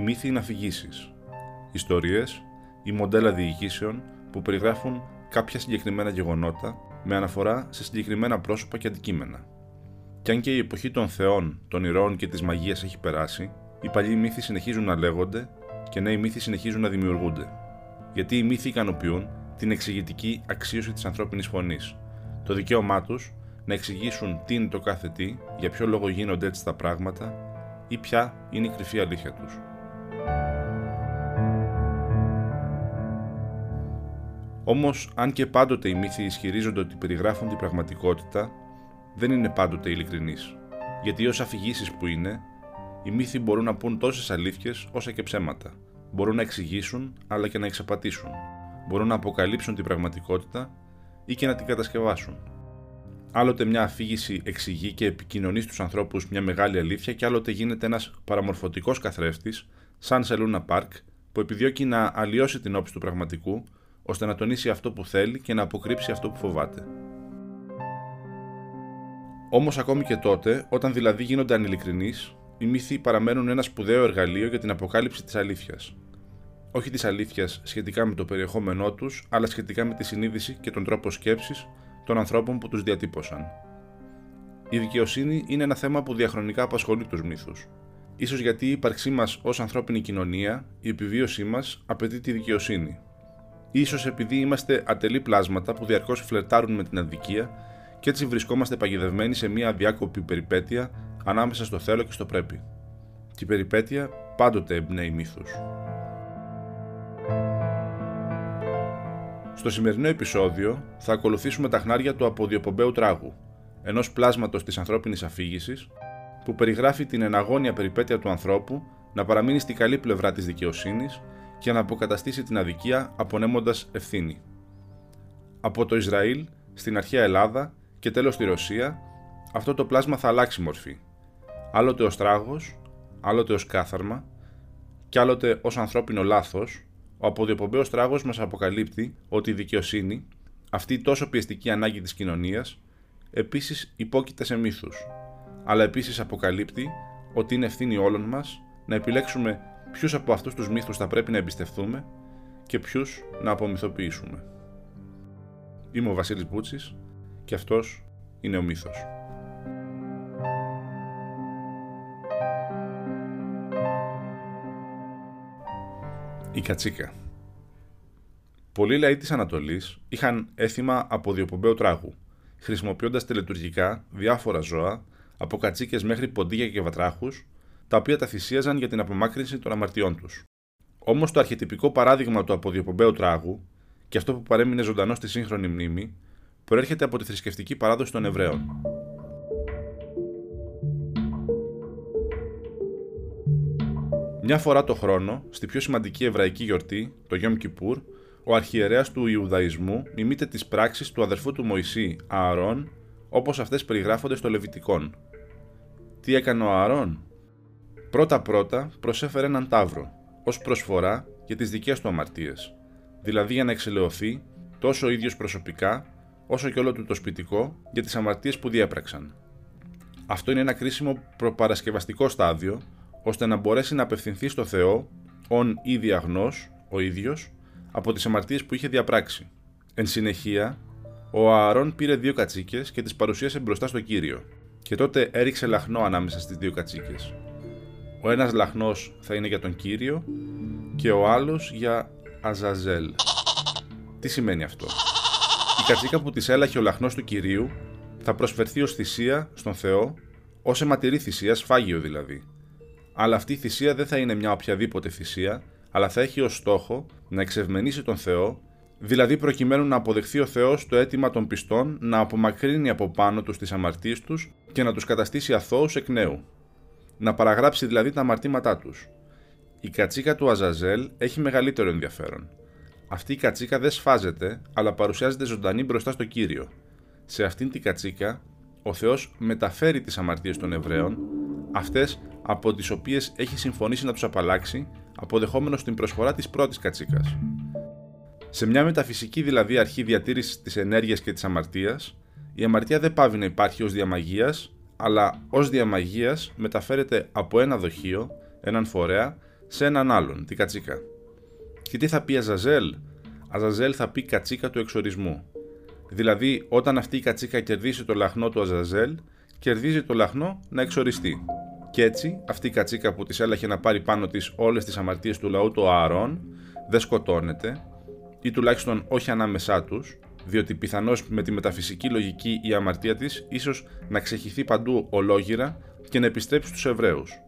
οι μύθοι είναι αφηγήσεις. Ιστορίες ή μοντέλα διοικήσεων που περιγράφουν κάποια συγκεκριμένα γεγονότα με αναφορά σε συγκεκριμένα πρόσωπα και αντικείμενα. Κι αν και η εποχή των θεών, των ηρώων και της μαγείας έχει περάσει, οι παλιοί μύθοι συνεχίζουν να λέγονται και νέοι μύθοι συνεχίζουν να δημιουργούνται. Γιατί οι μύθοι ικανοποιούν την εξηγητική αξίωση της ανθρώπινης φωνής, το δικαίωμά τους να εξηγήσουν τι είναι το κάθε τι, για ποιο λόγο γίνονται έτσι τα πράγματα ή ποια είναι η κρυφή αλήθεια τους. Όμως, αν και πάντοτε οι μύθοι ισχυρίζονται ότι περιγράφουν την πραγματικότητα, δεν είναι πάντοτε ειλικρινείς. Γιατί ως αφηγήσεις που είναι, οι μύθοι μπορούν να πούν τόσες αλήθειες όσα και ψέματα. Μπορούν να εξηγήσουν, αλλά και να εξαπατήσουν. Μπορούν να αποκαλύψουν την πραγματικότητα ή και να την κατασκευάσουν. Άλλοτε μια αφήγηση εξηγεί και επικοινωνεί στους ανθρώπους μια μεγάλη αλήθεια, και άλλοτε γίνεται ένας παραμορφωτικός καθρέφτης, σαν σε Λούνα Πάρκ, που επιδιώκει να αλλοιώσει την όψη του πραγματικού, ώστε να τονίσει αυτό που θέλει και να αποκρύψει αυτό που φοβάται. Όμως, ακόμη και τότε, όταν δηλαδή γίνονται ανηλικρινεί, οι μύθοι παραμένουν ένα σπουδαίο εργαλείο για την αποκάλυψη της αλήθειας. Όχι της αλήθειας σχετικά με το περιεχόμενό τους, αλλά σχετικά με τη συνείδηση και τον τρόπο σκέψης των ανθρώπων που τους διατύπωσαν. Η δικαιοσύνη είναι ένα θέμα που διαχρονικά απασχολεί τους μύθους. σω γιατί η ύπαρξή μας ως ανθρώπινη κοινωνία, η επιβίωσή μας απαιτεί τη δικαιοσύνη. Σω επειδή είμαστε ατελεί πλάσματα που διαρκώς φλερτάρουν με την αδικία και έτσι βρισκόμαστε παγιδευμένοι σε μια αδιάκοπη περιπέτεια ανάμεσα στο θέλω και στο πρέπει. Και η περιπέτεια πάντοτε εμπνέει μύθους. Στο σημερινό επεισόδιο θα ακολουθήσουμε τα χνάρια του αποδιοπομπαίου τράγου, ενός πλάσματος της ανθρώπινης αφήγησης, που περιγράφει την εναγώνια περιπέτεια του ανθρώπου να παραμείνει στη καλή πλευρά της δικαιοσύνης και να αποκαταστήσει την αδικία απονέμοντας ευθύνη. Από το Ισραήλ στην αρχαία Ελλάδα και τέλος στη Ρωσία, αυτό το πλάσμα θα αλλάξει μορφή. Άλλοτε ως τράγος, άλλοτε ως κάθαρμα, και άλλοτε ως ανθρώπινο λάθος ο αποδιοπομπαίος τράγος μας αποκαλύπτει ότι η δικαιοσύνη, αυτή η τόσο πιεστική ανάγκη της κοινωνίας, επίσης υπόκειται σε μύθους, αλλά επίσης αποκαλύπτει ότι είναι ευθύνη όλων μας να επιλέξουμε ποιους από αυτούς τους μύθους θα πρέπει να εμπιστευτούμε και ποιους να απομυθοποιήσουμε. Είμαι ο Βασίλης Μπούτσης και αυτός είναι ο μύθος. Η κατσίκα. Πολλοί λαοί της Ανατολής είχαν έθιμα από διοπομπαίο τράγου, χρησιμοποιώντας τελετουργικά διάφορα ζώα, από κατσίκες μέχρι ποντίκια και βατράχους, τα οποία τα θυσίαζαν για την απομάκρυνση των αμαρτιών τους. Όμως το αρχιετυπικό παράδειγμα του αποδιοπομπαίου τράγου, και αυτό που παρέμεινε ζωντανό στη σύγχρονη μνήμη, προέρχεται από τη θρησκευτική παράδοση των Εβραίων. Μια φορά το χρόνο, στη πιο σημαντική εβραϊκή γιορτή, το Yom Kippur, ο αρχιερέας του Ιουδαϊσμού μιμείται τις πράξεις του αδερφού του Μωυσή, Ααρών, όπως αυτές περιγράφονται στο Λεβιτικόν. Τι έκανε ο Ααρών; Πρώτα-πρώτα προσέφερε έναν τάβρο, ως προσφορά για τις δικές του αμαρτίες, δηλαδή για να εξελαιωθεί τόσο ο ίδιος προσωπικά, όσο και όλο του το σπιτικό για τις αμαρτίες που διέπραξαν. Αυτό είναι ένα κρίσιμο προπαρασκευαστικό στάδιο, ώστε να μπορέσει να απευθυνθεί στο Θεό, ον ήδη αγνός, ο ίδιος, από τις αμαρτίες που είχε διαπράξει. Εν συνεχεία, ο Ααρών πήρε δύο κατσίκες και τις παρουσίασε μπροστά στο Κύριο και τότε έριξε λαχνό ανάμεσα στις δύο κατσίκες. Ο ένας λαχνός θα είναι για τον Κύριο και ο άλλος για Αζαζέλ. Τι σημαίνει αυτό; Η κατσίκα που της έλαχε ο λαχνός του Κυρίου θα προσφερθεί ως θυσία στον Θεό, ως αιματηρή θυσία, σφάγιο δηλαδή, αλλά αυτή η θυσία δεν θα είναι μια οποιαδήποτε θυσία, αλλά θα έχει ως στόχο να εξευμενήσει τον Θεό, δηλαδή προκειμένου να αποδεχθεί ο Θεός το αίτημα των πιστών να απομακρύνει από πάνω τους τις αμαρτίες τους και να τους καταστήσει αθώους εκ νέου. Να παραγράψει δηλαδή τα αμαρτήματά τους. Η κατσίκα του Αζαζέλ έχει μεγαλύτερο ενδιαφέρον. Αυτή η κατσίκα δεν σφάζεται, αλλά παρουσιάζεται ζωντανή μπροστά στο κύριο. Σε αυτήν την κατσίκα, ο Θεός μεταφέρει τις αμαρτίες των Εβραίων αυτές από τις οποίες έχει συμφωνήσει να τους απαλλάξει, αποδεχόμενος την προσφορά της πρώτης κατσίκας. Σε μια μεταφυσική δηλαδή αρχή διατήρησης της ενέργειας και της αμαρτίας, η αμαρτία δεν πάβει να υπάρχει ως διαμαγείας, αλλά ως διαμαγείας μεταφέρεται από ένα δοχείο, έναν φορέα, σε έναν άλλον, την κατσίκα. Και τι θα πει Αζαζέλ; Αζαζέλ θα πει κατσίκα του εξορισμού. Δηλαδή, όταν αυτή η κατσίκα κερδίσει το λαχνό του Αζαζέλ, κερδίζει το λαχνό να εξοριστεί. Και έτσι, αυτή η κατσίκα που της έλαχε να πάρει πάνω της όλες τις αμαρτίες του λαού του Ααρών, δεν σκοτώνεται, ή τουλάχιστον όχι ανάμεσά τους, διότι πιθανώς με τη μεταφυσική λογική η αμαρτία της ίσως να ξεχυθεί παντού ολόγυρα και να επιστρέψει στους Εβραίους.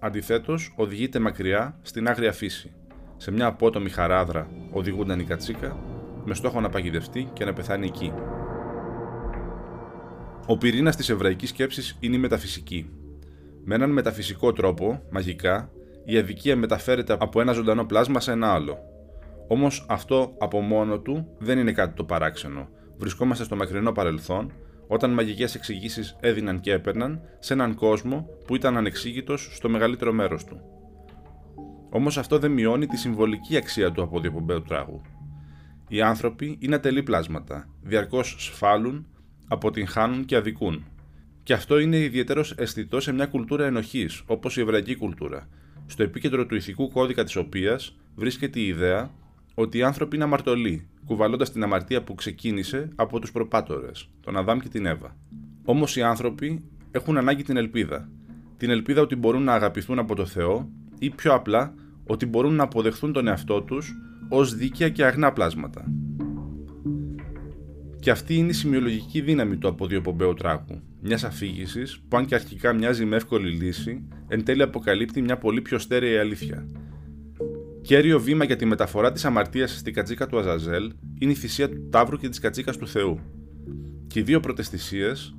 Αντιθέτως, οδηγείται μακριά στην άγρια φύση. Σε μια απότομη χαράδρα οδηγούνταν η κατσίκα με στόχο να παγιδευτεί και να πεθάνει εκεί. Ο πυρήνας της εβραϊκής σκέψης είναι η μεταφυσική. Με έναν μεταφυσικό τρόπο, μαγικά, η αδικία μεταφέρεται από ένα ζωντανό πλάσμα σε ένα άλλο. Όμως αυτό από μόνο του δεν είναι κάτι το παράξενο. Βρισκόμαστε στο μακρινό παρελθόν, όταν μαγικές εξηγήσεις έδιναν και έπαιρναν σε έναν κόσμο που ήταν ανεξήγητος στο μεγαλύτερο μέρος του. Όμως αυτό δεν μειώνει τη συμβολική αξία του αποδιοπομπαίου τράγου. Οι άνθρωποι είναι ατελή πλάσματα, διαρκώς σφάλουν, αποτυγχάνουν και αδικούν. Και αυτό είναι ιδιαίτερος αισθητό σε μια κουλτούρα ενοχής, όπως η εβραϊκή κουλτούρα, στο επίκεντρο του ηθικού κώδικα της οποίας βρίσκεται η ιδέα ότι οι άνθρωποι είναι αμαρτωλοί, κουβαλώντας την αμαρτία που ξεκίνησε από τους προπάτορες, τον Αδάμ και την Εύα. Όμως οι άνθρωποι έχουν ανάγκη την ελπίδα. Την ελπίδα ότι μπορούν να αγαπηθούν από το Θεό ή πιο απλά ότι μπορούν να αποδεχθούν τον εαυτό τους ως δίκαια και αγνά πλάσματα. Και αυτή είναι η σημειολογική δύναμη του αποδιοπομπαίου τράκου, μιας αφήγησης που, αν και αρχικά μοιάζει με εύκολη λύση, εν τέλει αποκαλύπτει μια πολύ πιο στέρεη αλήθεια. Κέριο βήμα για τη μεταφορά της αμαρτίας στην κατσίκα του Αζαζέλ είναι η θυσία του Ταύρου και της κατσίκας του Θεού. Και οι δύο πρωτεστησίες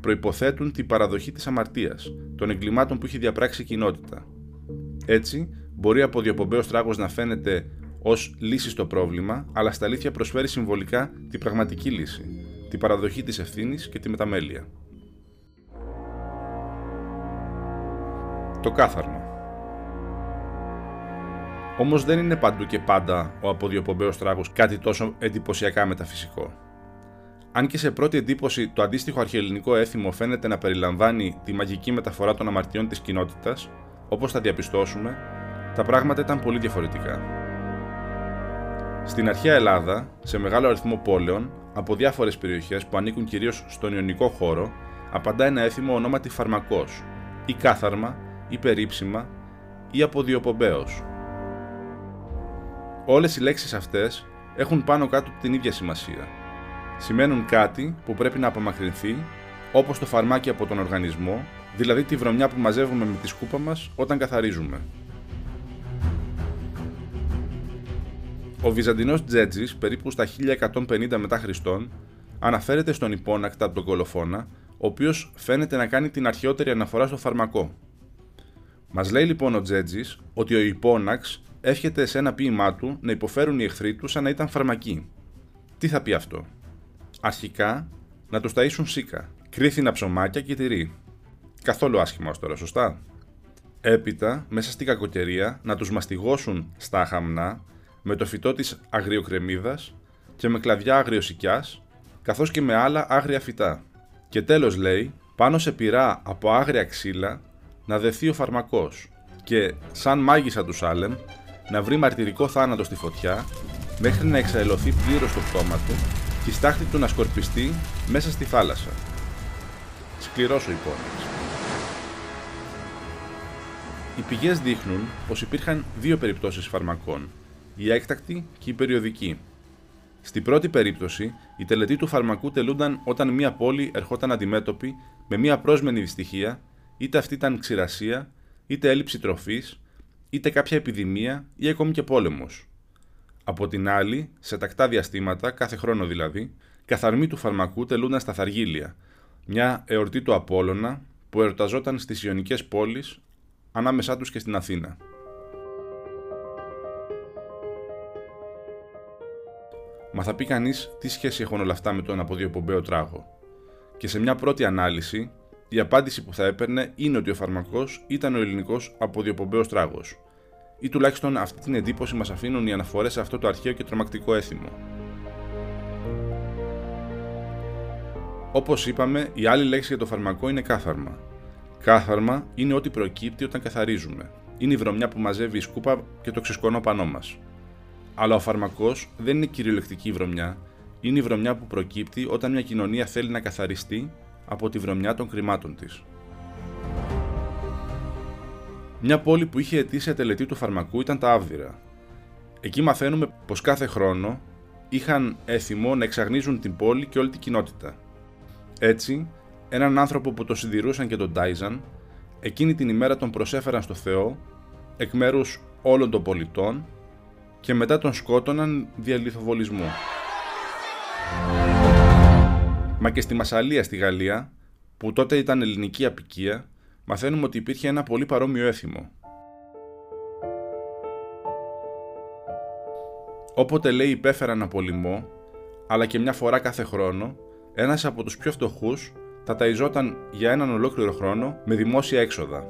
προποθέτουν την παραδοχή της αμαρτίας, των εγκλημάτων που έχει διαπράξει η κοινότητα. Έτσι, μπορεί από διοπομπαίο τράγος να φαίνεται ως λύση στο πρόβλημα, αλλά στα αλήθεια προσφέρει συμβολικά την πραγματική λύση, την παραδοχή της ευθύνης και τη μεταμέλεια. Το κάθαρμα. Όμως δεν είναι παντού και πάντα ο αποδιοπομπαίος τράγος κάτι τόσο εντυπωσιακά μεταφυσικό. Αν και σε πρώτη εντύπωση το αντίστοιχο αρχαιελληνικό έθιμο φαίνεται να περιλαμβάνει τη μαγική μεταφορά των αμαρτιών της κοινότητας, όπως θα διαπιστώσουμε, τα πράγματα ήταν πολύ διαφορετικά. Στην αρχαία Ελλάδα, σε μεγάλο αριθμό πόλεων από διάφορες περιοχές που ανήκουν κυρίως στον Ιωνικό χώρο, απαντά ένα έθιμο ονόματι Φαρμακός, ή κάθαρμα, ή περίψημα, ή αποδιοπομπαίος. Όλες οι λέξεις αυτές έχουν πάνω κάτω την ίδια σημασία. Σημαίνουν κάτι που πρέπει να απομακρυνθεί, όπως το φαρμάκι από τον οργανισμό, δηλαδή τη βρωμιά που μαζεύουμε με τη σκούπα μας όταν καθαρίζουμε. Ο Βυζαντινός Τζέτζης, περίπου στα 1150 μετά Χριστόν, αναφέρεται στον υπόνακτα από τον κολοφόνα, ο οποίος φαίνεται να κάνει την αρχαιότερη αναφορά στο φαρμακό. Μας λέει λοιπόν ο Τζέτζης ότι ο υπόναξ εύχεται σε ένα ποίημά του να υποφέρουν οι εχθροί του σαν να ήταν φαρμακοί. Τι θα πει αυτό; Αρχικά, να τους ταΐσουν σίκα, κρίθινα ψωμάκια και τυρί. Καθόλου άσχημα ως τώρα, σωστά; Έπειτα, μέσα στην κακοκαιρία, να τους μαστιγώσουν στα χαμνά με το φυτό της αγριοκρεμίδας και με κλαδιά αγριοσικιάς, καθώς και με άλλα άγρια φυτά. Και τέλος λέει, πάνω σε πυρά από άγρια ξύλα να δεθεί ο φαρμακός και, σαν μάγισσα του Σάλεμ, να βρει μαρτυρικό θάνατο στη φωτιά μέχρι να εξαελωθεί πλήρως το πτώμα του και η στάχτη του να σκορπιστεί μέσα στη θάλασσα. Σκληρός ο υπόνοιας. Οι πηγές δείχνουν πως υπήρχαν δύο περιπτώσεις φαρμακών η έκτακτη και η περιοδική. Στην πρώτη περίπτωση, η τελετή του φαρμακού τελούνταν όταν μια πόλη ερχόταν αντιμέτωπη με μια πρόσμενη δυστυχία, είτε αυτή ήταν ξηρασία, είτε έλλειψη τροφής, είτε κάποια επιδημία ή ακόμη και πόλεμος. Από την άλλη, σε τακτά διαστήματα, κάθε χρόνο δηλαδή, καθαρμοί του φαρμακού τελούνταν στα Θαργίλια, μια εορτή του Απόλλωνα που εορταζόταν στις Ιωνικές πόλεις ανάμεσά τους και στην Αθήνα. Μα θα πει κανείς τι σχέση έχουν όλα αυτά με τον αποδιοπομπαίο τράγο. Και σε μια πρώτη ανάλυση, η απάντηση που θα έπαιρνε είναι ότι ο φαρμακός ήταν ο ελληνικός αποδιοπομπαίος τράγος. Ή τουλάχιστον αυτή την εντύπωση μας αφήνουν οι αναφορές σε αυτό το αρχαίο και τρομακτικό έθιμο. Όπως είπαμε, η άλλη λέξη για το φαρμακό είναι κάθαρμα. Κάθαρμα είναι ό,τι προκύπτει όταν καθαρίζουμε. είναι η βρωμιά που μαζεύει η σκούπα και το ξεσκονό πανό μας. Αλλά ο φαρμακός δεν είναι κυριολεκτική βρωμιά, είναι η βρωμιά που προκύπτει όταν μια κοινωνία θέλει να καθαριστεί από τη βρωμιά των κρυμάτων της. Μια πόλη που είχε αιτήσει τελετή του φαρμακού ήταν τα Άβδυρα. Εκεί μαθαίνουμε πως κάθε χρόνο είχαν έθιμο να εξαγνίζουν την πόλη και όλη την κοινότητα. Έτσι, έναν άνθρωπο που το συντηρούσαν και τον τάιζαν, εκείνη την ημέρα τον προσέφεραν στο Θεό εκ μέρους όλων των πολιτών και μετά τον σκότωναν δια λιθοβολισμού. Μα και στη Μασαλία στη Γαλλία, που τότε ήταν ελληνική απικία, μαθαίνουμε ότι υπήρχε ένα πολύ παρόμοιο έθιμο. Όποτε λέει υπέφεραν απολυμό, αλλά και μια φορά κάθε χρόνο, ένας από τους πιο φτωχούς θα ταϊζόταν για έναν ολόκληρο χρόνο με δημόσια έξοδα.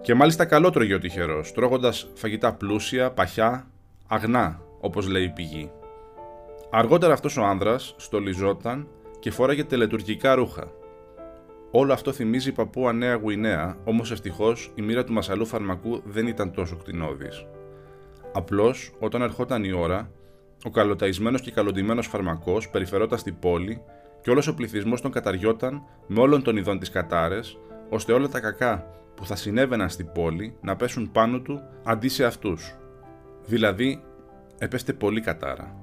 Και μάλιστα καλό τρώγε ο τυχερός, τρώγοντας φαγητά πλούσια, παχιά, αγνά, όπως λέει η πηγή. Αργότερα αυτός ο άνδρας στολιζόταν και φόραγε τελετουργικά ρούχα. Όλο αυτό θυμίζει παππού Νέα Γουινέα, όμως ευτυχώς η μοίρα του μασαλού φαρμακού δεν ήταν τόσο κτηνώδης. Απλώς, όταν ερχόταν η ώρα, ο καλοταϊσμένος και καλοντημένος φαρμακός περιφερόταν στην πόλη και όλος ο πληθυσμός τον καταριόταν με όλων των ειδών της κατάρες, ώστε όλα τα κακά που θα συνέβαιναν στην πόλη να πέσουν πάνω του αντί σε αυτούς. Δηλαδή, έπεστε πολύ κατάρα.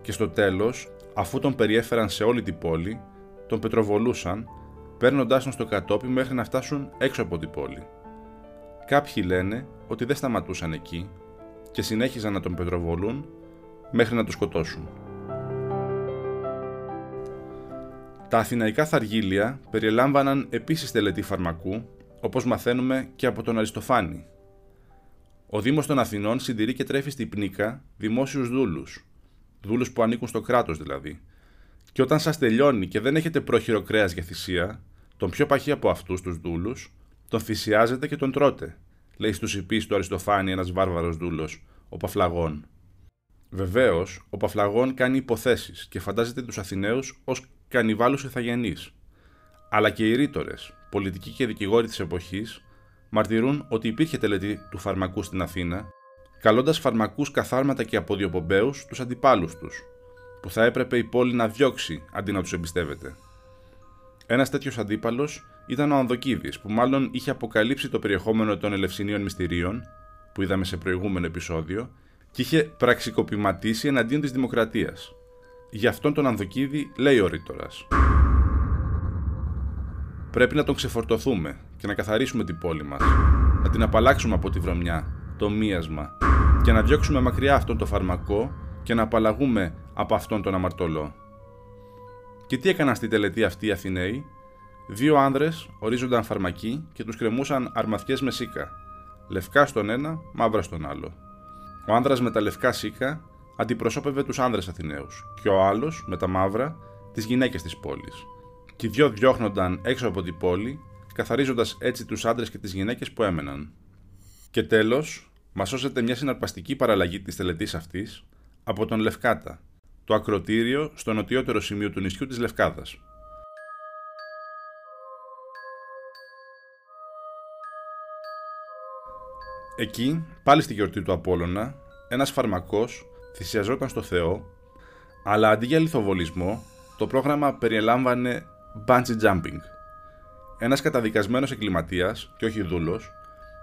Και στο τέλος, αφού τον περιέφεραν σε όλη την πόλη, τον πετροβολούσαν, παίρνοντάς τον στο κατόπι μέχρι να φτάσουν έξω από την πόλη. Κάποιοι λένε ότι δεν σταματούσαν εκεί και συνέχιζαν να τον πετροβολούν μέχρι να τον σκοτώσουν. Τα αθηναϊκά θαργίλια περιελάμβαναν επίσης τελετή φαρμακού, όπως μαθαίνουμε και από τον Αριστοφάνη. Ο Δήμος των Αθηνών συντηρεί και τρέφει στη πνίκα δημόσιους δούλους, δούλους που ανήκουν στο κράτος δηλαδή. Και όταν σας τελειώνει και δεν έχετε πρόχειρο κρέας για θυσία, τον πιο παχύ από αυτούς τους δούλους, τον θυσιάζετε και τον τρώτε, λέει στους υπείς του Αριστοφάνη ένας βάρβαρος δούλος, ο Παφλαγών. Βεβαίως, ο Παφλαγών κάνει υποθέσεις και φαντάζεται τους Αθηναίους ως κανιβάλους ηθαγενεί. Αλλά και οι ρήτορες, πολιτικοί και δικηγόροι της εποχής, μαρτυρούν ότι υπήρχε τελετή του φαρμακού στην Αθήνα, καλώντας φαρμακούς καθάρματα και αποδιοπομπαίους τους αντιπάλους τους, που θα έπρεπε η πόλη να διώξει αντί να τους εμπιστεύεται. Ένας τέτοιος αντίπαλος ήταν ο Ανδοκίδης, που μάλλον είχε αποκαλύψει το περιεχόμενο των Ελευσινίων Μυστηρίων, που είδαμε σε προηγούμενο επεισόδιο, και είχε πραξικοπηματίσει εναντίον της δημοκρατίας. Γι' αυτόν τον Ανδοκίδη λέει ο ρήτορας. Πρέπει να τον ξεφορτωθούμε και να καθαρίσουμε την πόλη μας, να την απαλλάξουμε από τη βρωμιά, το μίασμα και να διώξουμε μακριά αυτόν τον φαρμακό και να απαλλαγούμε από αυτόν τον αμαρτωλό. Και τι έκαναν στη τελετή αυτή οι Αθηναίοι, δύο άνδρες ορίζονταν φαρμακοί και τους κρεμούσαν αρμαθιές με σίκα, λευκά στον ένα, μαύρα στον άλλο. Ο άνδρας με τα λευκά σίκα αντιπροσώπευε τους άνδρες Αθηναίους και ο άλλος με τα μαύρα τις γυναίκες της πόλης. Και οι δυο διώχνονταν έξω από την πόλη, καθαρίζοντας έτσι τους άντρε και τις γυναίκες που έμεναν. Και τέλος, μας σώζεται μια συναρπαστική παραλλαγή της τελετής αυτής από τον Λευκάτα, το ακροτήριο στο νοτιότερο σημείο του νησιού της Λευκάδας. Εκεί, πάλι στη γιορτή του Απόλλωνα, ένας φαρμακός θυσιαζόταν στο Θεό, αλλά αντί για λιθοβολισμό, το πρόγραμμα περιελάμβανε bungee jumping. Ένας καταδικασμένος εγκληματίας, και όχι δούλος,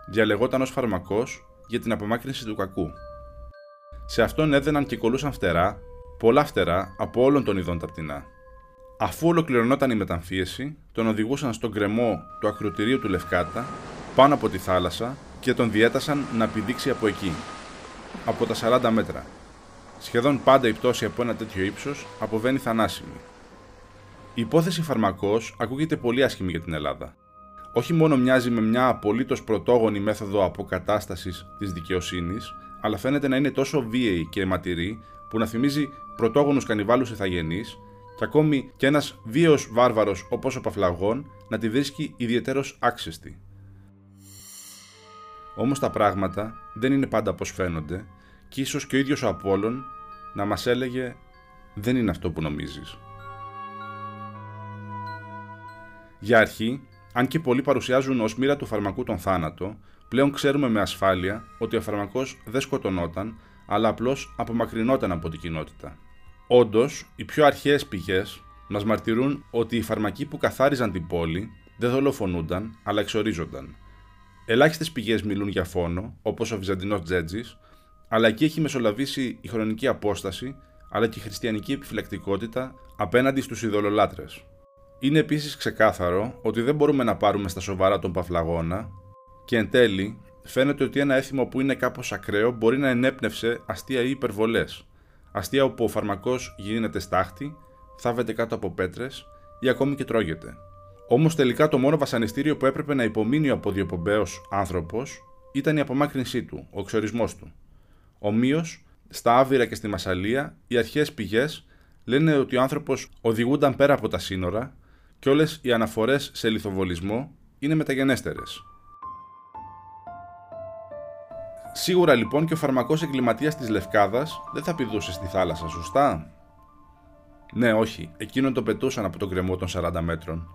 διαλεγόταν ως φαρμακός για την απομάκρυνση του κακού. Σε αυτόν έδαιναν και κολούσαν φτερά, πολλά φτερά από όλων των ειδών τα πτηνά. Αφού ολοκληρωνόταν η μεταμφίεση, τον οδηγούσαν στον κρεμό του ακροτηρίου του Λευκάτα, πάνω από τη θάλασσα και τον διέτασαν να πηδήξει από εκεί, από τα 40 μέτρα. Σχεδόν πάντα η πτώση από ένα τέτοιο ύψος αποβαίνει θανάσιμη. Η υπόθεση φαρμακός ακούγεται πολύ άσχημη για την Ελλάδα. Όχι μόνο μοιάζει με μια απολύτως πρωτόγονη μέθοδο αποκατάστασης της δικαιοσύνης, αλλά φαίνεται να είναι τόσο βίαιη και αιματηρή που να θυμίζει πρωτόγονους κανιβάλους ηθαγενείς και ακόμη και ένας βίαιος βάρβαρος όπως ο Παφλαγών να τη βρίσκει ιδιαίτερο άξιστη. Όμως τα πράγματα δεν είναι πάντα όπως φαίνονται και ίσως και ο ίδιος ο Απόλλων να μας έλεγε «Δεν είναι αυτό που νομίζεις». Για αρχή, αν και πολλοί παρουσιάζουν ως μοίρα του φαρμακού τον θάνατο, πλέον ξέρουμε με ασφάλεια ότι ο φαρμακός δεν σκοτωνόταν, αλλά απλώς απομακρυνόταν από την κοινότητα. Όντως, οι πιο αρχαίες πηγές μας μαρτυρούν ότι οι φαρμακοί που καθάριζαν την πόλη δεν δολοφονούνταν, αλλά εξορίζονταν. Ελάχιστες πηγές μιλούν για φόνο, όπως ο Βυζαντινός Τζέτζης, αλλά εκεί έχει μεσολαβήσει η χρονική απόσταση αλλά και η χριστιανική επιφυλακτικότητα απέναντι στους ειδωλολάτρε. Είναι επίσης ξεκάθαρο ότι δεν μπορούμε να πάρουμε στα σοβαρά τον Παφλαγόνα και εν τέλει φαίνεται ότι ένα έθιμο που είναι κάπως ακραίο μπορεί να ενέπνευσε αστεία ή υπερβολές. Αστεία όπου ο φαρμακός γίνεται στάχτη, θάβεται κάτω από πέτρες ή ακόμη και τρώγεται. Όμως τελικά το μόνο βασανιστήριο που έπρεπε να υπομείνει ο αποδιοπομπαίο άνθρωπος ήταν η απομάκρυνσή του, ο εξορισμός του. Ομοίως, στα Άβυρα και στη Μασαλία, οι αρχαίε πηγές λένε ότι ο άνθρωπος οδηγούνταν πέρα από τα σύνορα και όλες οι αναφορές σε λιθοβολισμό είναι μεταγενέστερες. Σίγουρα λοιπόν και ο φαρμακός εγκληματίας της Λευκάδας δεν θα πηδούσε στη θάλασσα, σωστά; Ναι, όχι, εκείνον το πετούσαν από τον κρεμό των 40 μέτρων.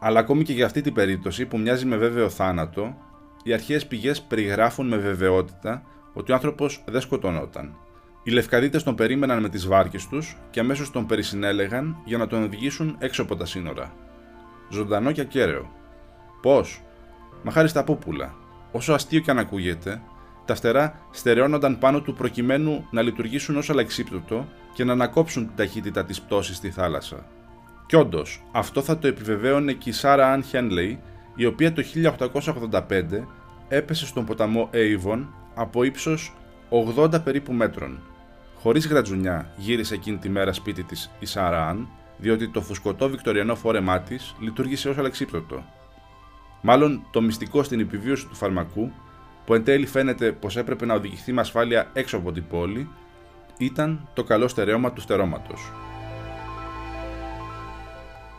Αλλά ακόμη και για αυτή την περίπτωση που μοιάζει με βέβαιο θάνατο, οι αρχαίες πηγές περιγράφουν με βεβαιότητα ότι ο άνθρωπος δεν σκοτωνόταν. Οι Λευκαδίτες τον περίμεναν με τις βάρκες τους και αμέσως τον περισυνέλεγαν για να τον οδηγήσουν έξω από τα σύνορα. Ζωντανό και ακέραιο. Πώς; Μα χάρη στα πούπουλα. Όσο αστείο και αν ακούγεται, τα φτερά στερεώνονταν πάνω του προκειμένου να λειτουργήσουν ως αλεξίπτωτο και να ανακόψουν την ταχύτητα της πτώσης στη θάλασσα. Κι όντως, αυτό θα το επιβεβαίωνε και η Σάρα Αν Χένλεϊ, η οποία το 1885 έπεσε στον ποταμό Avon από ύψος 80 περίπου μέτρων. Χωρίς γρατζουνιά γύρισε εκείνη τη μέρα σπίτι της η Σάρα Αν, διότι το φουσκωτό βικτοριανό φόρεμά της λειτουργήσε ως αλεξίπτωτο. Μάλλον το μυστικό στην επιβίωση του φαρμακού, που εν τέλει φαίνεται πως έπρεπε να οδηγηθεί με ασφάλεια έξω από την πόλη, ήταν το καλό στερεώμα του στερώματος.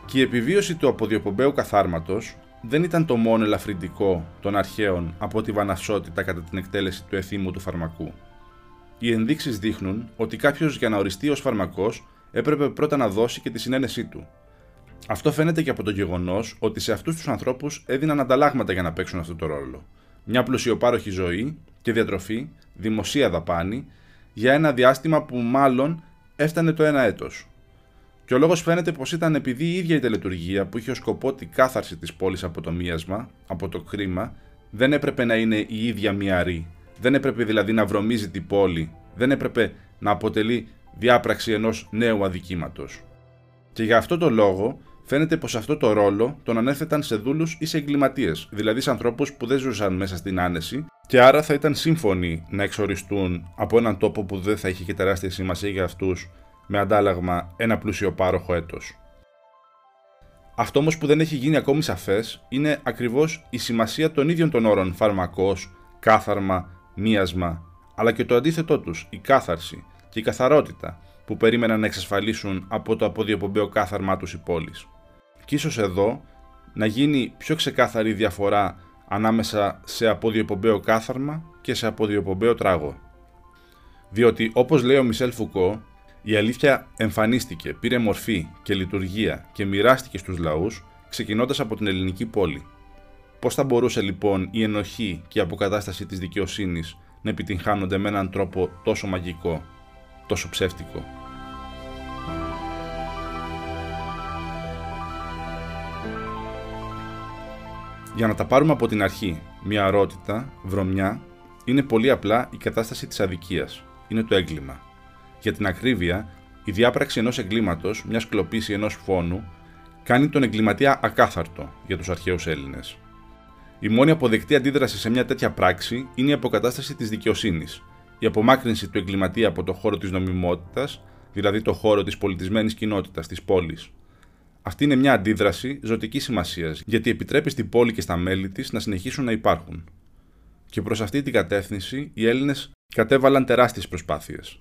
Και η επιβίωση του αποδιοπομπαίου καθάρματος δεν ήταν το μόνο ελαφρυντικό των αρχαίων από τη βαναυσότητα κατά την εκτέλεση του εθήμου του φαρμακού. Οι ενδείξεις δείχνουν ότι κάποιος για να οριστεί ως φαρμακός έπρεπε πρώτα να δώσει και τη συνένεσή του. Αυτό φαίνεται και από το γεγονός ότι σε αυτούς τους ανθρώπους έδιναν ανταλλάγματα για να παίξουν αυτό το ρόλο. Μια πλουσιοπάροχη ζωή και διατροφή, δημοσία δαπάνη, για ένα διάστημα που μάλλον έφτανε το ένα έτος. Και ο λόγος φαίνεται πως ήταν επειδή η ίδια η τελετουργία που είχε ως σκοπό την κάθαρση της πόλης από το μίασμα, από το κρίμα, δεν έπρεπε να είναι η ίδια μυαρή. Δεν έπρεπε δηλαδή να βρωμίζει την πόλη, δεν έπρεπε να αποτελεί διάπραξη ενός νέου αδικήματος. Και για αυτό το λόγο φαίνεται πως αυτό το ρόλο τον ανέθεταν σε δούλους ή σε εγκληματίες, δηλαδή σε ανθρώπους που δεν ζούσαν μέσα στην άνεση και άρα θα ήταν σύμφωνοι να εξοριστούν από έναν τόπο που δεν θα είχε και τεράστια σημασία για αυτούς με αντάλλαγμα ένα πλούσιο πάροχο έτος. Αυτό όμως που δεν έχει γίνει ακόμη σαφές είναι ακριβώς η σημασία των ίδιων των όρων φαρμακός, κάθαρμα, μίασμα, αλλά και το αντίθετό τους, η κάθαρση και η καθαρότητα που περίμεναν να εξασφαλίσουν από το αποδιοπομπαίο κάθαρμά τους οι πόλεις. Και ίσως εδώ να γίνει πιο ξεκάθαρη διαφορά ανάμεσα σε αποδιοπομπαίο κάθαρμα και σε αποδιοπομπαίο τράγο. Διότι όπως λέει ο Μισελ Φουκώ, η αλήθεια εμφανίστηκε, πήρε μορφή και λειτουργία και μοιράστηκε στους λαούς, ξεκινώντας από την ελληνική πόλη. Πώς θα μπορούσε λοιπόν η ενοχή και η αποκατάσταση της δικαιοσύνης να επιτυγχάνονται με έναν τρόπο τόσο μαγικό, τόσο ψεύτικο; Για να τα πάρουμε από την αρχή, μια αρότητα, βρωμιά, είναι πολύ απλά η κατάσταση της αδικίας. Είναι το έγκλημα. Για την ακρίβεια, η διάπραξη ενός εγκλήματος, μια κλοπή ή ενός φόνου, κάνει τον εγκληματία ακάθαρτο για τους αρχαίους Έλληνες. Η μόνη αποδεκτή αντίδραση σε μια τέτοια πράξη είναι η αποκατάσταση της δικαιοσύνης, η απομάκρυνση του εγκληματία από το χώρο της νομιμότητας, δηλαδή το χώρο της πολιτισμένης κοινότητας, της πόλης. Αυτή είναι μια αντίδραση ζωτικής σημασίας, γιατί επιτρέπει στην πόλη και στα μέλη της να συνεχίσουν να υπάρχουν. Και προς αυτή την κατεύθυνση οι Έλληνες κατέβαλαν τεράστιες προσπάθειες.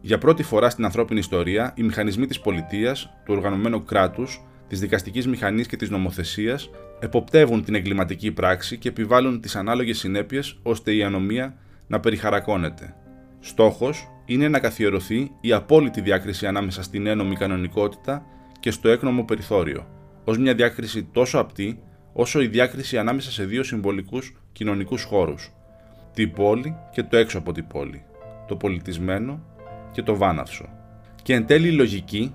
Για πρώτη φορά στην ανθρώπινη ιστορία, οι μηχανισμοί της πολιτείας, του οργανωμένου κράτους, της δικαστικής μηχανής και της νομοθεσίας εποπτεύουν την εγκληματική πράξη και επιβάλλουν τις ανάλογες συνέπειες ώστε η ανομία να περιχαρακώνεται. Στόχος είναι να καθιερωθεί η απόλυτη διάκριση ανάμεσα στην ένομη κανονικότητα και στο έκνομο περιθώριο, ως μια διάκριση τόσο απτή, όσο η διάκριση ανάμεσα σε δύο συμβολικούς κοινωνικούς χώρους. Την πόλη και το έξω από την πόλη. Το πολιτισμένο και το βάναυσο. Και εν τέλει η λογική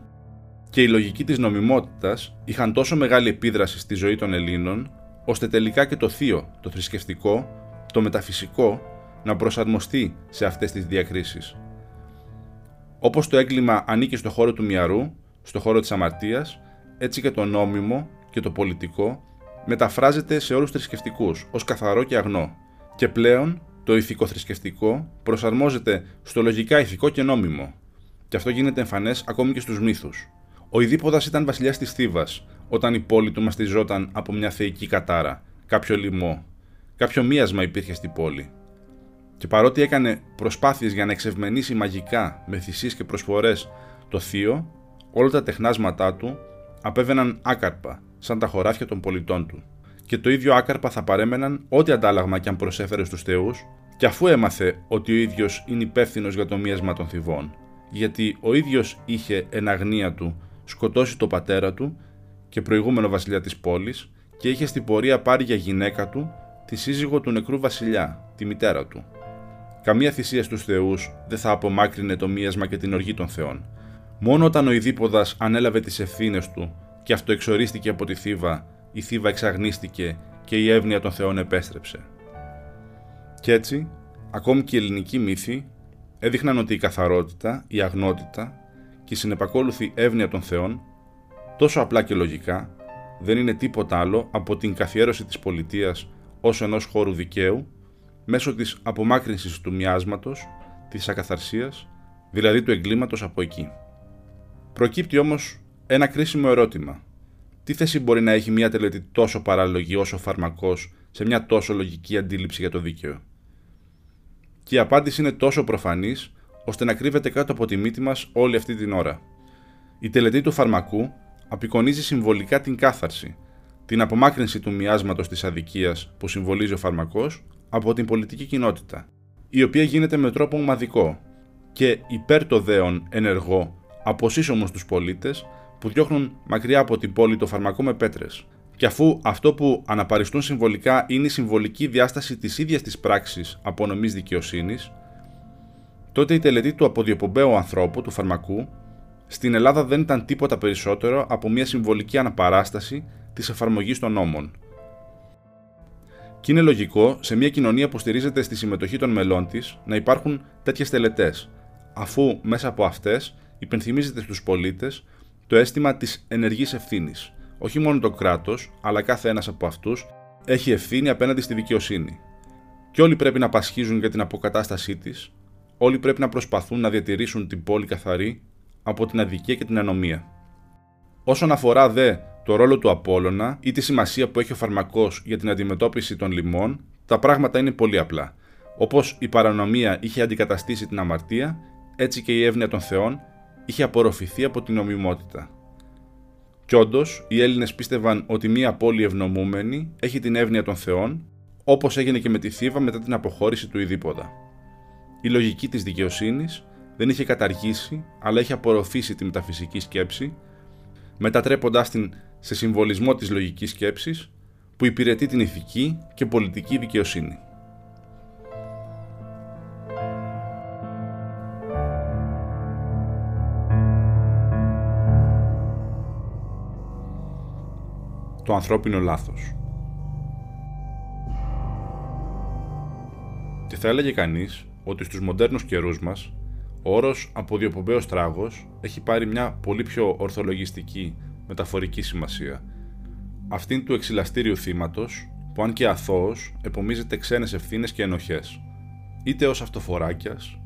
και η λογική της νομιμότητας είχαν τόσο μεγάλη επίδραση στη ζωή των Ελλήνων, ώστε τελικά και το θείο, το θρησκευτικό, το μεταφυσικό, να προσαρμοστεί σε αυτές τις διακρίσεις. Όπως το έγκλημα ανήκει στο χώρο του μυαρού, στο χώρο της αμαρτίας, έτσι και το νόμιμο και το πολιτικό μεταφράζεται σε όρους θρησκευτικούς ως καθαρό και αγνό και πλέον το ηθικό-θρησκευτικό προσαρμόζεται στο λογικά ηθικό και νόμιμο και αυτό γίνεται εμφανές ακόμη και στους μύθους. Ο Ιδίποδας ήταν βασιλιάς της Θήβας όταν η πόλη του μαστιζόταν από μια θεϊκή κατάρα, κάποιο λοιμό, κάποιο μίασμα υπήρχε στην πόλη. Και παρότι έκανε προσπάθειες για να εξευμενήσει μαγικά με θυσίες και προσφορές το θείο, όλα τα τεχνάσματά του απέβαιναν άκαρπα, σαν τα χωράφια των πολιτών του. Και το ίδιο άκαρπα θα παρέμεναν ό,τι αντάλλαγμα κι αν προσέφερε στους θεούς, και αφού έμαθε ότι ο ίδιος είναι υπεύθυνος για το μίασμα των θυβών, γιατί ο ίδιος είχε εν αγνία του σκοτώσει το πατέρα του και προηγούμενο βασιλιά της πόλης και είχε στην πορεία πάρει για γυναίκα του τη σύζυγο του νεκρού βασιλιά, τη μητέρα του. Καμία θυσία στους θεούς δεν θα απομάκρυνε το μίασμα και την οργή των θεών. Μόνο όταν ο Ιδίποδας ανέλαβε τις ευθύνες του και αυτό εξορίστηκε από τη Θήβα, η Θήβα εξαγνίστηκε και η εύνοια των θεών επέστρεψε. Κι έτσι, ακόμη και οι ελληνικοί μύθοι έδειχναν ότι η καθαρότητα, η αγνότητα και η συνεπακόλουθη εύνοια των θεών, τόσο απλά και λογικά, δεν είναι τίποτα άλλο από την καθιέρωση της πολιτείας ως ενός χώρου δικαίου μέσω της απομάκρυνσης του μοιάσματος, της ακαθαρσίας, δηλαδή του εγκλήματος από εκεί. Προκύπτει όμως ένα κρίσιμο ερώτημα. Τι θέση μπορεί να έχει μια τελετή τόσο παράλογη όσο ο φαρμακός σε μια τόσο λογική αντίληψη για το δίκαιο; Και η απάντηση είναι τόσο προφανής ώστε να κρύβεται κάτω από τη μύτη μας όλη αυτή την ώρα. Η τελετή του φαρμακού απεικονίζει συμβολικά την κάθαρση, την απομάκρυνση του μοιάσματος της αδικίας που συμβολίζει ο φαρμακός από την πολιτική κοινότητα, η οποία γίνεται με τρόπο ομαδικό και υπέρ το δέον ενεργό από σύσσωμους τους πολίτες που διώχνουν μακριά από την πόλη το φαρμακό με πέτρες. Και αφού αυτό που αναπαριστούν συμβολικά είναι η συμβολική διάσταση της ίδιας της πράξης απονομής δικαιοσύνης, τότε η τελετή του αποδιοπομπαίου ανθρώπου, του φαρμακού, στην Ελλάδα δεν ήταν τίποτα περισσότερο από μια συμβολική αναπαράσταση της εφαρμογής των νόμων. Και είναι λογικό σε μια κοινωνία που στηρίζεται στη συμμετοχή των μελών της να υπάρχουν τέτοιες τελετές, αφού μέσα από αυτές υπενθυμίζεται στους πολίτες το αίσθημα της ενεργής ευθύνης. Όχι μόνο το κράτος, αλλά κάθε ένας από αυτούς έχει ευθύνη απέναντι στη δικαιοσύνη. Και όλοι πρέπει να πασχίζουν για την αποκατάστασή της, όλοι πρέπει να προσπαθούν να διατηρήσουν την πόλη καθαρή από την αδικία και την ανομία. Όσον αφορά δε το ρόλο του Απόλλωνα ή τη σημασία που έχει ο φαρμακός για την αντιμετώπιση των λοιμών, τα πράγματα είναι πολύ απλά. Όπως η παρανομία είχε αντικαταστήσει την αμαρτία, έτσι και η εύνοια των Θεών είχε απορροφηθεί από την νομιμότητα. Κι όντως, οι Έλληνες πίστευαν ότι μία πόλη ευνομούμενη έχει την εύνοια των Θεών, όπως έγινε και με τη Θήβα μετά την αποχώρηση του Ιδίποδα. Η λογική της δικαιοσύνης δεν είχε καταργήσει, αλλά είχε απορροφήσει τη μεταφυσική σκέψη, μετατρέποντάς την σε συμβολισμό της λογικής σκέψης που υπηρετεί την ηθική και πολιτική δικαιοσύνη. Το ανθρώπινο λάθος Και θα έλεγε κανείς ότι στους μοντέρνους καιρούς μας ο όρος αποδιοπομπαίος τράγος έχει πάρει μια πολύ πιο ορθολογιστική μεταφορική σημασία. Αυτήν του εξυλαστήριου θύματος, που αν και αθώος, επομίζεται ξένες ευθύνες και ενοχές. Είτε ως αυτοφοράκιας,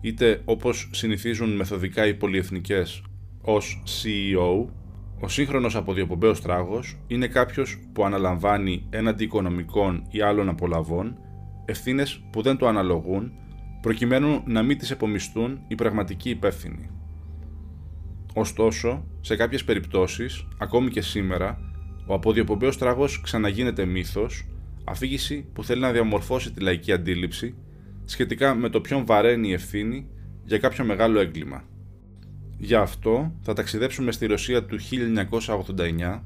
είτε όπως συνηθίζουν μεθοδικά οι πολυεθνικές ως CEO, ο σύγχρονος αποδιοπομπαίο τράγος είναι κάποιος που αναλαμβάνει έναντι οικονομικών ή άλλων απολαβών ευθύνες που δεν το αναλογούν προκειμένου να μην τις επομιστούν οι πραγματικοί υπεύθυνοι. Ωστόσο, σε κάποιες περιπτώσεις, ακόμη και σήμερα, ο αποδιοπομπαίος τράγος ξαναγίνεται μύθος, αφήγηση που θέλει να διαμορφώσει τη λαϊκή αντίληψη σχετικά με το ποιον βαραίνει η ευθύνη για κάποιο μεγάλο έγκλημα. Γι' αυτό θα ταξιδέψουμε στη Ρωσία του 1989,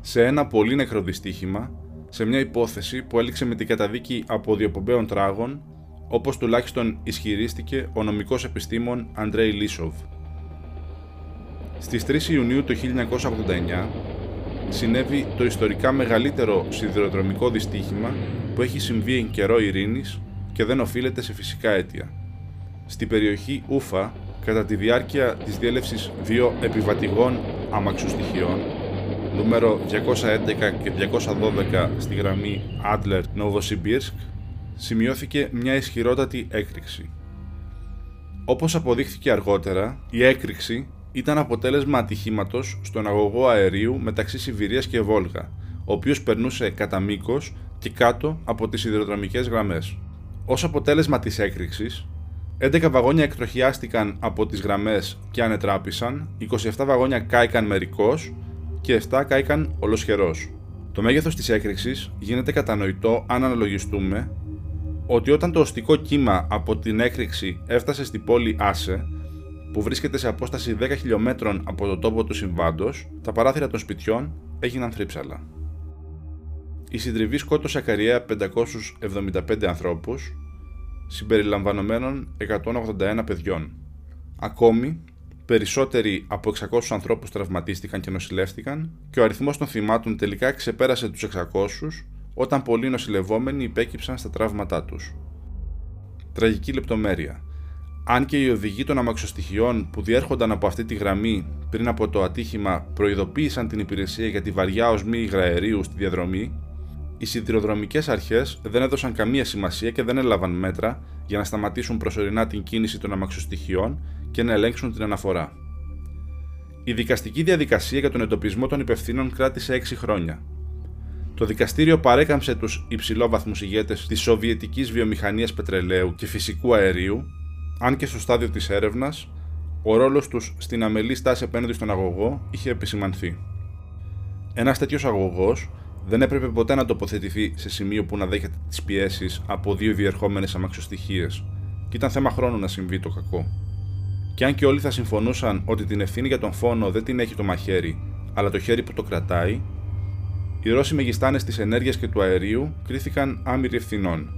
σε ένα πολύ νεκρό δυστύχημα, σε μια υπόθεση που έληξε με την καταδίκη από διοπομπαίων τράγων, όπως τουλάχιστον ισχυρίστηκε ο νομικός επιστήμον Αντρέι Λίσοβ. Στις 3 Ιουνίου του 1989 συνέβη το ιστορικά μεγαλύτερο σιδηροδρομικό δυστύχημα που έχει συμβεί εν καιρό ειρήνης και δεν οφείλεται σε φυσικά αίτια. Στη περιοχή Ούφα, κατά τη διάρκεια της διέλευσης δύο επιβατηγών αμαξοστοιχειών, νούμερο 211 και 212 στη γραμμή Adler Novosibirsk, σημειώθηκε μια ισχυρότατη έκρηξη. Όπως αποδείχθηκε αργότερα, η έκρηξη ήταν αποτέλεσμα ατυχήματος στον αγωγό αερίου μεταξύ Σιβηρίας και Βόλγα, ο οποίος περνούσε κατά μήκος και κάτω από τις σιδηροδρομικές γραμμές. Ως αποτέλεσμα της έκρηξης, 11 βαγόνια εκτροχιάστηκαν από τις γραμμές και ανετράπησαν, 27 βαγόνια κάηκαν μερικώς και 7 κάηκαν ολοσχερός. Το μέγεθος της έκρηξης γίνεται κατανοητό αν αναλογιστούμε ότι όταν το οστικό κύμα από την έκρηξη έφτασε στην πόλη Άσε, που βρίσκεται σε απόσταση 10 χιλιόμετρων από το τόπο του συμβάντος, τα παράθυρα των σπιτιών έγιναν θρύψαλα. Η συντριβή σκότωσε ακαριέα 575 ανθρώπους, συμπεριλαμβανομένων 181 παιδιών. Ακόμη, περισσότεροι από 600 ανθρώπους τραυματίστηκαν και νοσηλεύτηκαν και ο αριθμός των θυμάτων τελικά ξεπέρασε τους 600 όταν πολλοί νοσηλευόμενοι υπέκυψαν στα τραύματά τους. Τραγική λεπτομέρεια. Αν και οι οδηγοί των αμαξοστοιχειών που διέρχονταν από αυτή τη γραμμή πριν από το ατύχημα προειδοποίησαν την υπηρεσία για τη βαριά οσμή υγραερίου στη διαδρομή, οι σιδηροδρομικές αρχές δεν έδωσαν καμία σημασία και δεν έλαβαν μέτρα για να σταματήσουν προσωρινά την κίνηση των αμαξοστοιχειών και να ελέγξουν την αναφορά. Η δικαστική διαδικασία για τον εντοπισμό των υπευθύνων κράτησε 6 χρόνια. Το δικαστήριο παρέκαμψε τους υψηλόβαθμους ηγέτες της Σοβιετικής βιομηχανίας πετρελαίου και φυσικού αερίου αν και στο στάδιο της έρευνας, ο ρόλος τους στην αμελή στάση απέναντι στον αγωγό είχε επισημανθεί. Ένας τέτοιος αγωγός δεν έπρεπε ποτέ να τοποθετηθεί σε σημείο που να δέχεται τις πιέσεις από δύο διερχόμενες αμαξοστοιχίες, και ήταν θέμα χρόνου να συμβεί το κακό. Και αν και όλοι θα συμφωνούσαν ότι την ευθύνη για τον φόνο δεν την έχει το μαχαίρι, αλλά το χέρι που το κρατάει, οι Ρώσοι μεγιστάνε τη ενέργεια και του αερίου κρίθηκαν άμυροι ευθυνών.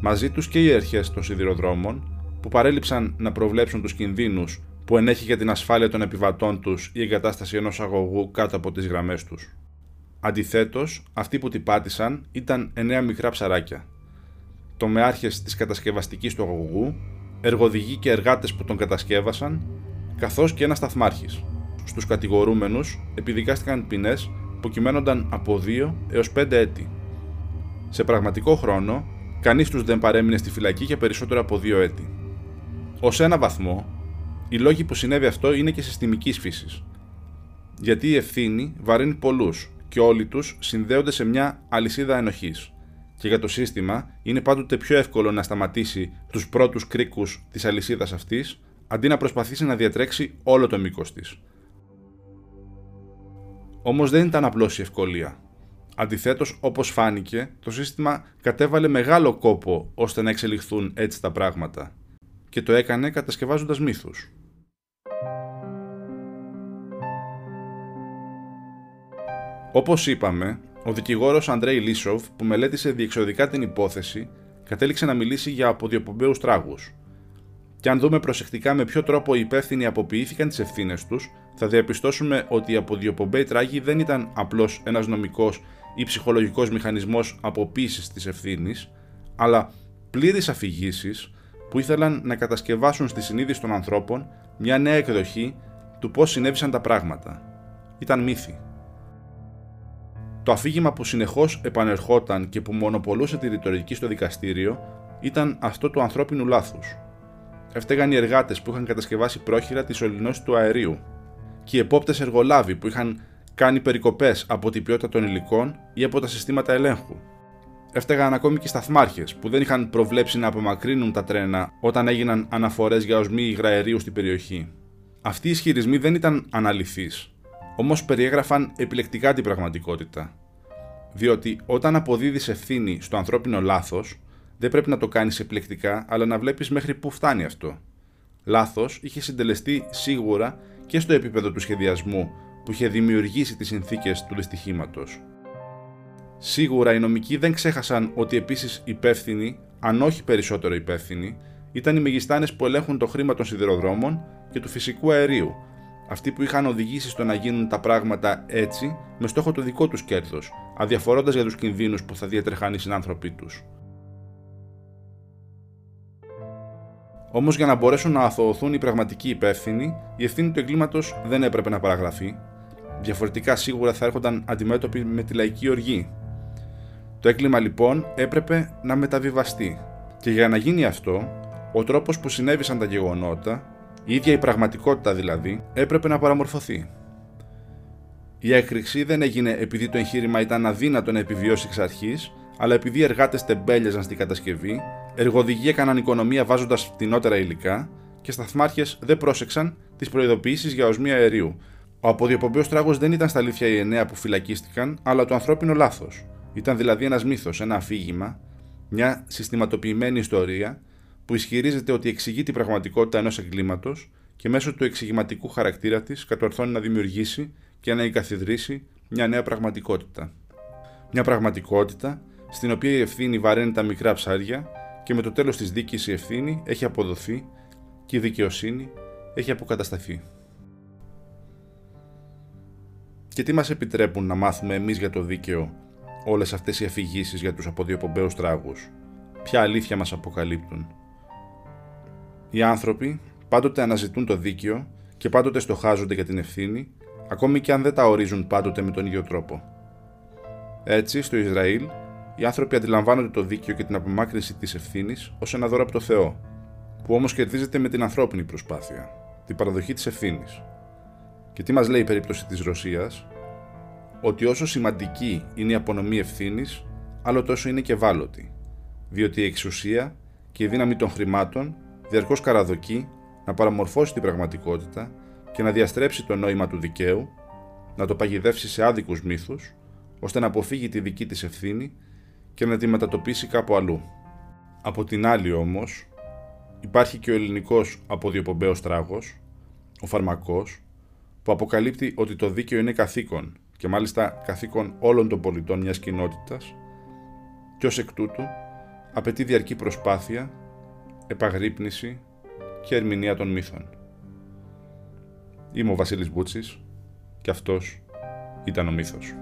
Μαζί τους και οι αρχές των σιδηροδρόμων που παρέλειψαν να προβλέψουν τους κινδύνους που ενέχει για την ασφάλεια των επιβατών τους η εγκατάσταση ενός αγωγού κάτω από τις γραμμές τους. Αντιθέτως, αυτοί που την πάτησαν ήταν εννέα μικρά ψαράκια. Τομεάρχε της κατασκευαστικής του αγωγού, εργοδηγοί και εργάτες που τον κατασκεύασαν, καθώς και ένας σταθμάρχης. Στους κατηγορούμενους επιδικάστηκαν ποινές που κυμαίνονταν από 2 έως 5 έτη. Σε πραγματικό χρόνο, κανείς τους δεν παρέμεινε στη φυλακή για περισσότερο από 2 έτη. Ω ένα βαθμό, οι λόγοι που συνέβη αυτό είναι και συστημικής φύσης. Γιατί η ευθύνη βαρύνει πολλούς και όλοι τους συνδέονται σε μια αλυσίδα ενοχής. Και για το σύστημα είναι πάντοτε πιο εύκολο να σταματήσει τους πρώτους κρίκους της αλυσίδας αυτής, αντί να προσπαθήσει να διατρέξει όλο το μήκος της. Όμως δεν ήταν απλώς η ευκολία. Αντιθέτως, όπως φάνηκε, το σύστημα κατέβαλε μεγάλο κόπο ώστε να εξελιχθούν έτσι τα πράγματα και το έκανε κατασκευάζοντας μύθους. Όπως είπαμε, ο δικηγόρος Αντρέι Λίσοβ που μελέτησε διεξοδικά την υπόθεση κατέληξε να μιλήσει για αποδιοπομπαίους τράγους. Και αν δούμε προσεκτικά με ποιο τρόπο οι υπεύθυνοι αποποιήθηκαν τις ευθύνες τους, θα διαπιστώσουμε ότι οι αποδιοπομπαίοι τράγοι δεν ήταν απλώς ένας νομικός ή ψυχολογικός μηχανισμός αποποίησης της ευθύνης, αλλά πλήρης αφηγήσεις που ήθελαν να κατασκευάσουν στη συνείδηση των ανθρώπων μια νέα εκδοχή του πώς συνέβησαν τα πράγματα. Ήταν μύθι. Το αφήγημα που συνεχώς επανερχόταν και που μονοπολούσε τη ρητορική στο δικαστήριο ήταν αυτό του ανθρώπινου λάθους. Έφταιγαν οι εργάτες που είχαν κατασκευάσει πρόχειρα της σωληνώση του αερίου και οι επόπτες εργολάβοι που είχαν κάνει περικοπές από την ποιότητα των υλικών ή από τα συστήματα ελέγχου Έφταιγαν ακόμη και σταθμάρχες που δεν είχαν προβλέψει να απομακρύνουν τα τρένα όταν έγιναν αναφορές για οσμή υγραερίου στην περιοχή. Αυτοί οι ισχυρισμοί δεν ήταν αναλυθείς, όμως περιέγραφαν επιλεκτικά την πραγματικότητα. Διότι όταν αποδίδεις ευθύνη στο ανθρώπινο λάθος, δεν πρέπει να το κάνεις επιλεκτικά, αλλά να βλέπεις μέχρι πού φτάνει αυτό. Λάθος είχε συντελεστεί σίγουρα και στο επίπεδο του σχεδιασμού που είχε δημιουργήσει τις συνθήκες του δυστυχήματος. Σίγουρα οι νομικοί δεν ξέχασαν ότι επίσης υπεύθυνοι, αν όχι περισσότερο υπεύθυνοι, ήταν οι μεγιστάνες που ελέγχουν το χρήμα των σιδηροδρόμων και του φυσικού αερίου, αυτοί που είχαν οδηγήσει στο να γίνουν τα πράγματα έτσι με στόχο το δικό τους κέρδος, αδιαφορώντας για τους κινδύνους που θα διατρεχάνε οι συνάνθρωποι τους. Όμως, για να μπορέσουν να αθωωωθούν οι πραγματικοί υπεύθυνοι, η ευθύνη του εγκλήματος δεν έπρεπε να παραγραφεί. Διαφορετικά, σίγουρα θα έρχονταν αντιμέτωποι με τη λαϊκή οργή. Το έγκλημα λοιπόν έπρεπε να μεταβιβαστεί. Και για να γίνει αυτό, ο τρόπος που συνέβησαν τα γεγονότα, η ίδια η πραγματικότητα δηλαδή, έπρεπε να παραμορφωθεί. Η έκρηξη δεν έγινε επειδή το εγχείρημα ήταν αδύνατο να επιβιώσει εξ αρχής, αλλά επειδή οι εργάτες τεμπέλιαζαν στην κατασκευή εργοδηγοί έκαναν οικονομία βάζοντας φτηνότερα υλικά και σταθμάρχε δεν πρόσεξαν τις προειδοποιήσεις για οσμία αερίου. Ο αποδιοπομπαίος τράγος δεν ήταν στα αλήθεια οι εννέα που φυλακίστηκαν, αλλά το ανθρώπινο λάθος. Ήταν δηλαδή ένας μύθος, ένα αφήγημα, μια συστηματοποιημένη ιστορία που ισχυρίζεται ότι εξηγεί την πραγματικότητα ενός εγκλήματος και μέσω του εξηγηματικού χαρακτήρα της κατορθώνει να δημιουργήσει και να εγκαθιδρύσει μια νέα πραγματικότητα. Μια πραγματικότητα στην οποία η ευθύνη βαραίνει τα μικρά ψάρια και με το τέλος της δίκης η ευθύνη έχει αποδοθεί και η δικαιοσύνη έχει αποκατασταθεί. Και τι μας επιτρέπουν να μάθουμε εμείς για το δίκαιο όλες αυτές οι αφηγήσεις για τους αποδιοπομπαίους τράγους; Ποια αλήθεια μας αποκαλύπτουν; Οι άνθρωποι πάντοτε αναζητούν το δίκαιο και πάντοτε στοχάζονται για την ευθύνη, ακόμη και αν δεν τα ορίζουν πάντοτε με τον ίδιο τρόπο. Έτσι, στο Ισραήλ, οι άνθρωποι αντιλαμβάνονται το δίκαιο και την απομάκρυνση της ευθύνης ως ένα δώρο από το Θεό, που όμως κερδίζεται με την ανθρώπινη προσπάθεια, την παραδοχή της ευθύνης. Και τι μας λέει η περίπτωση της Ρωσίας, ότι όσο σημαντική είναι η απονομή ευθύνης, άλλο τόσο είναι και ευάλωτη, διότι η εξουσία και η δύναμη των χρημάτων διαρκώς καραδοκεί να παραμορφώσει την πραγματικότητα και να διαστρέψει το νόημα του δικαίου, να το παγιδεύσει σε άδικους μύθους, ώστε να αποφύγει τη δική της ευθύνη και να τη μετατοπίσει κάπου αλλού. Από την άλλη όμως, υπάρχει και ο ελληνικός αποδιοπομπαίος τράγος, ο φαρμακός, που αποκαλύπτει ότι το δίκαιο είναι καθήκον και μάλιστα καθήκον όλων των πολιτών μιας κοινότητας και ως εκ τούτου απαιτεί διαρκή προσπάθεια, επαγρύπνηση και ερμηνεία των μύθων. Είμαι ο Βασίλης Μπούτσης και αυτός ήταν ο μύθος.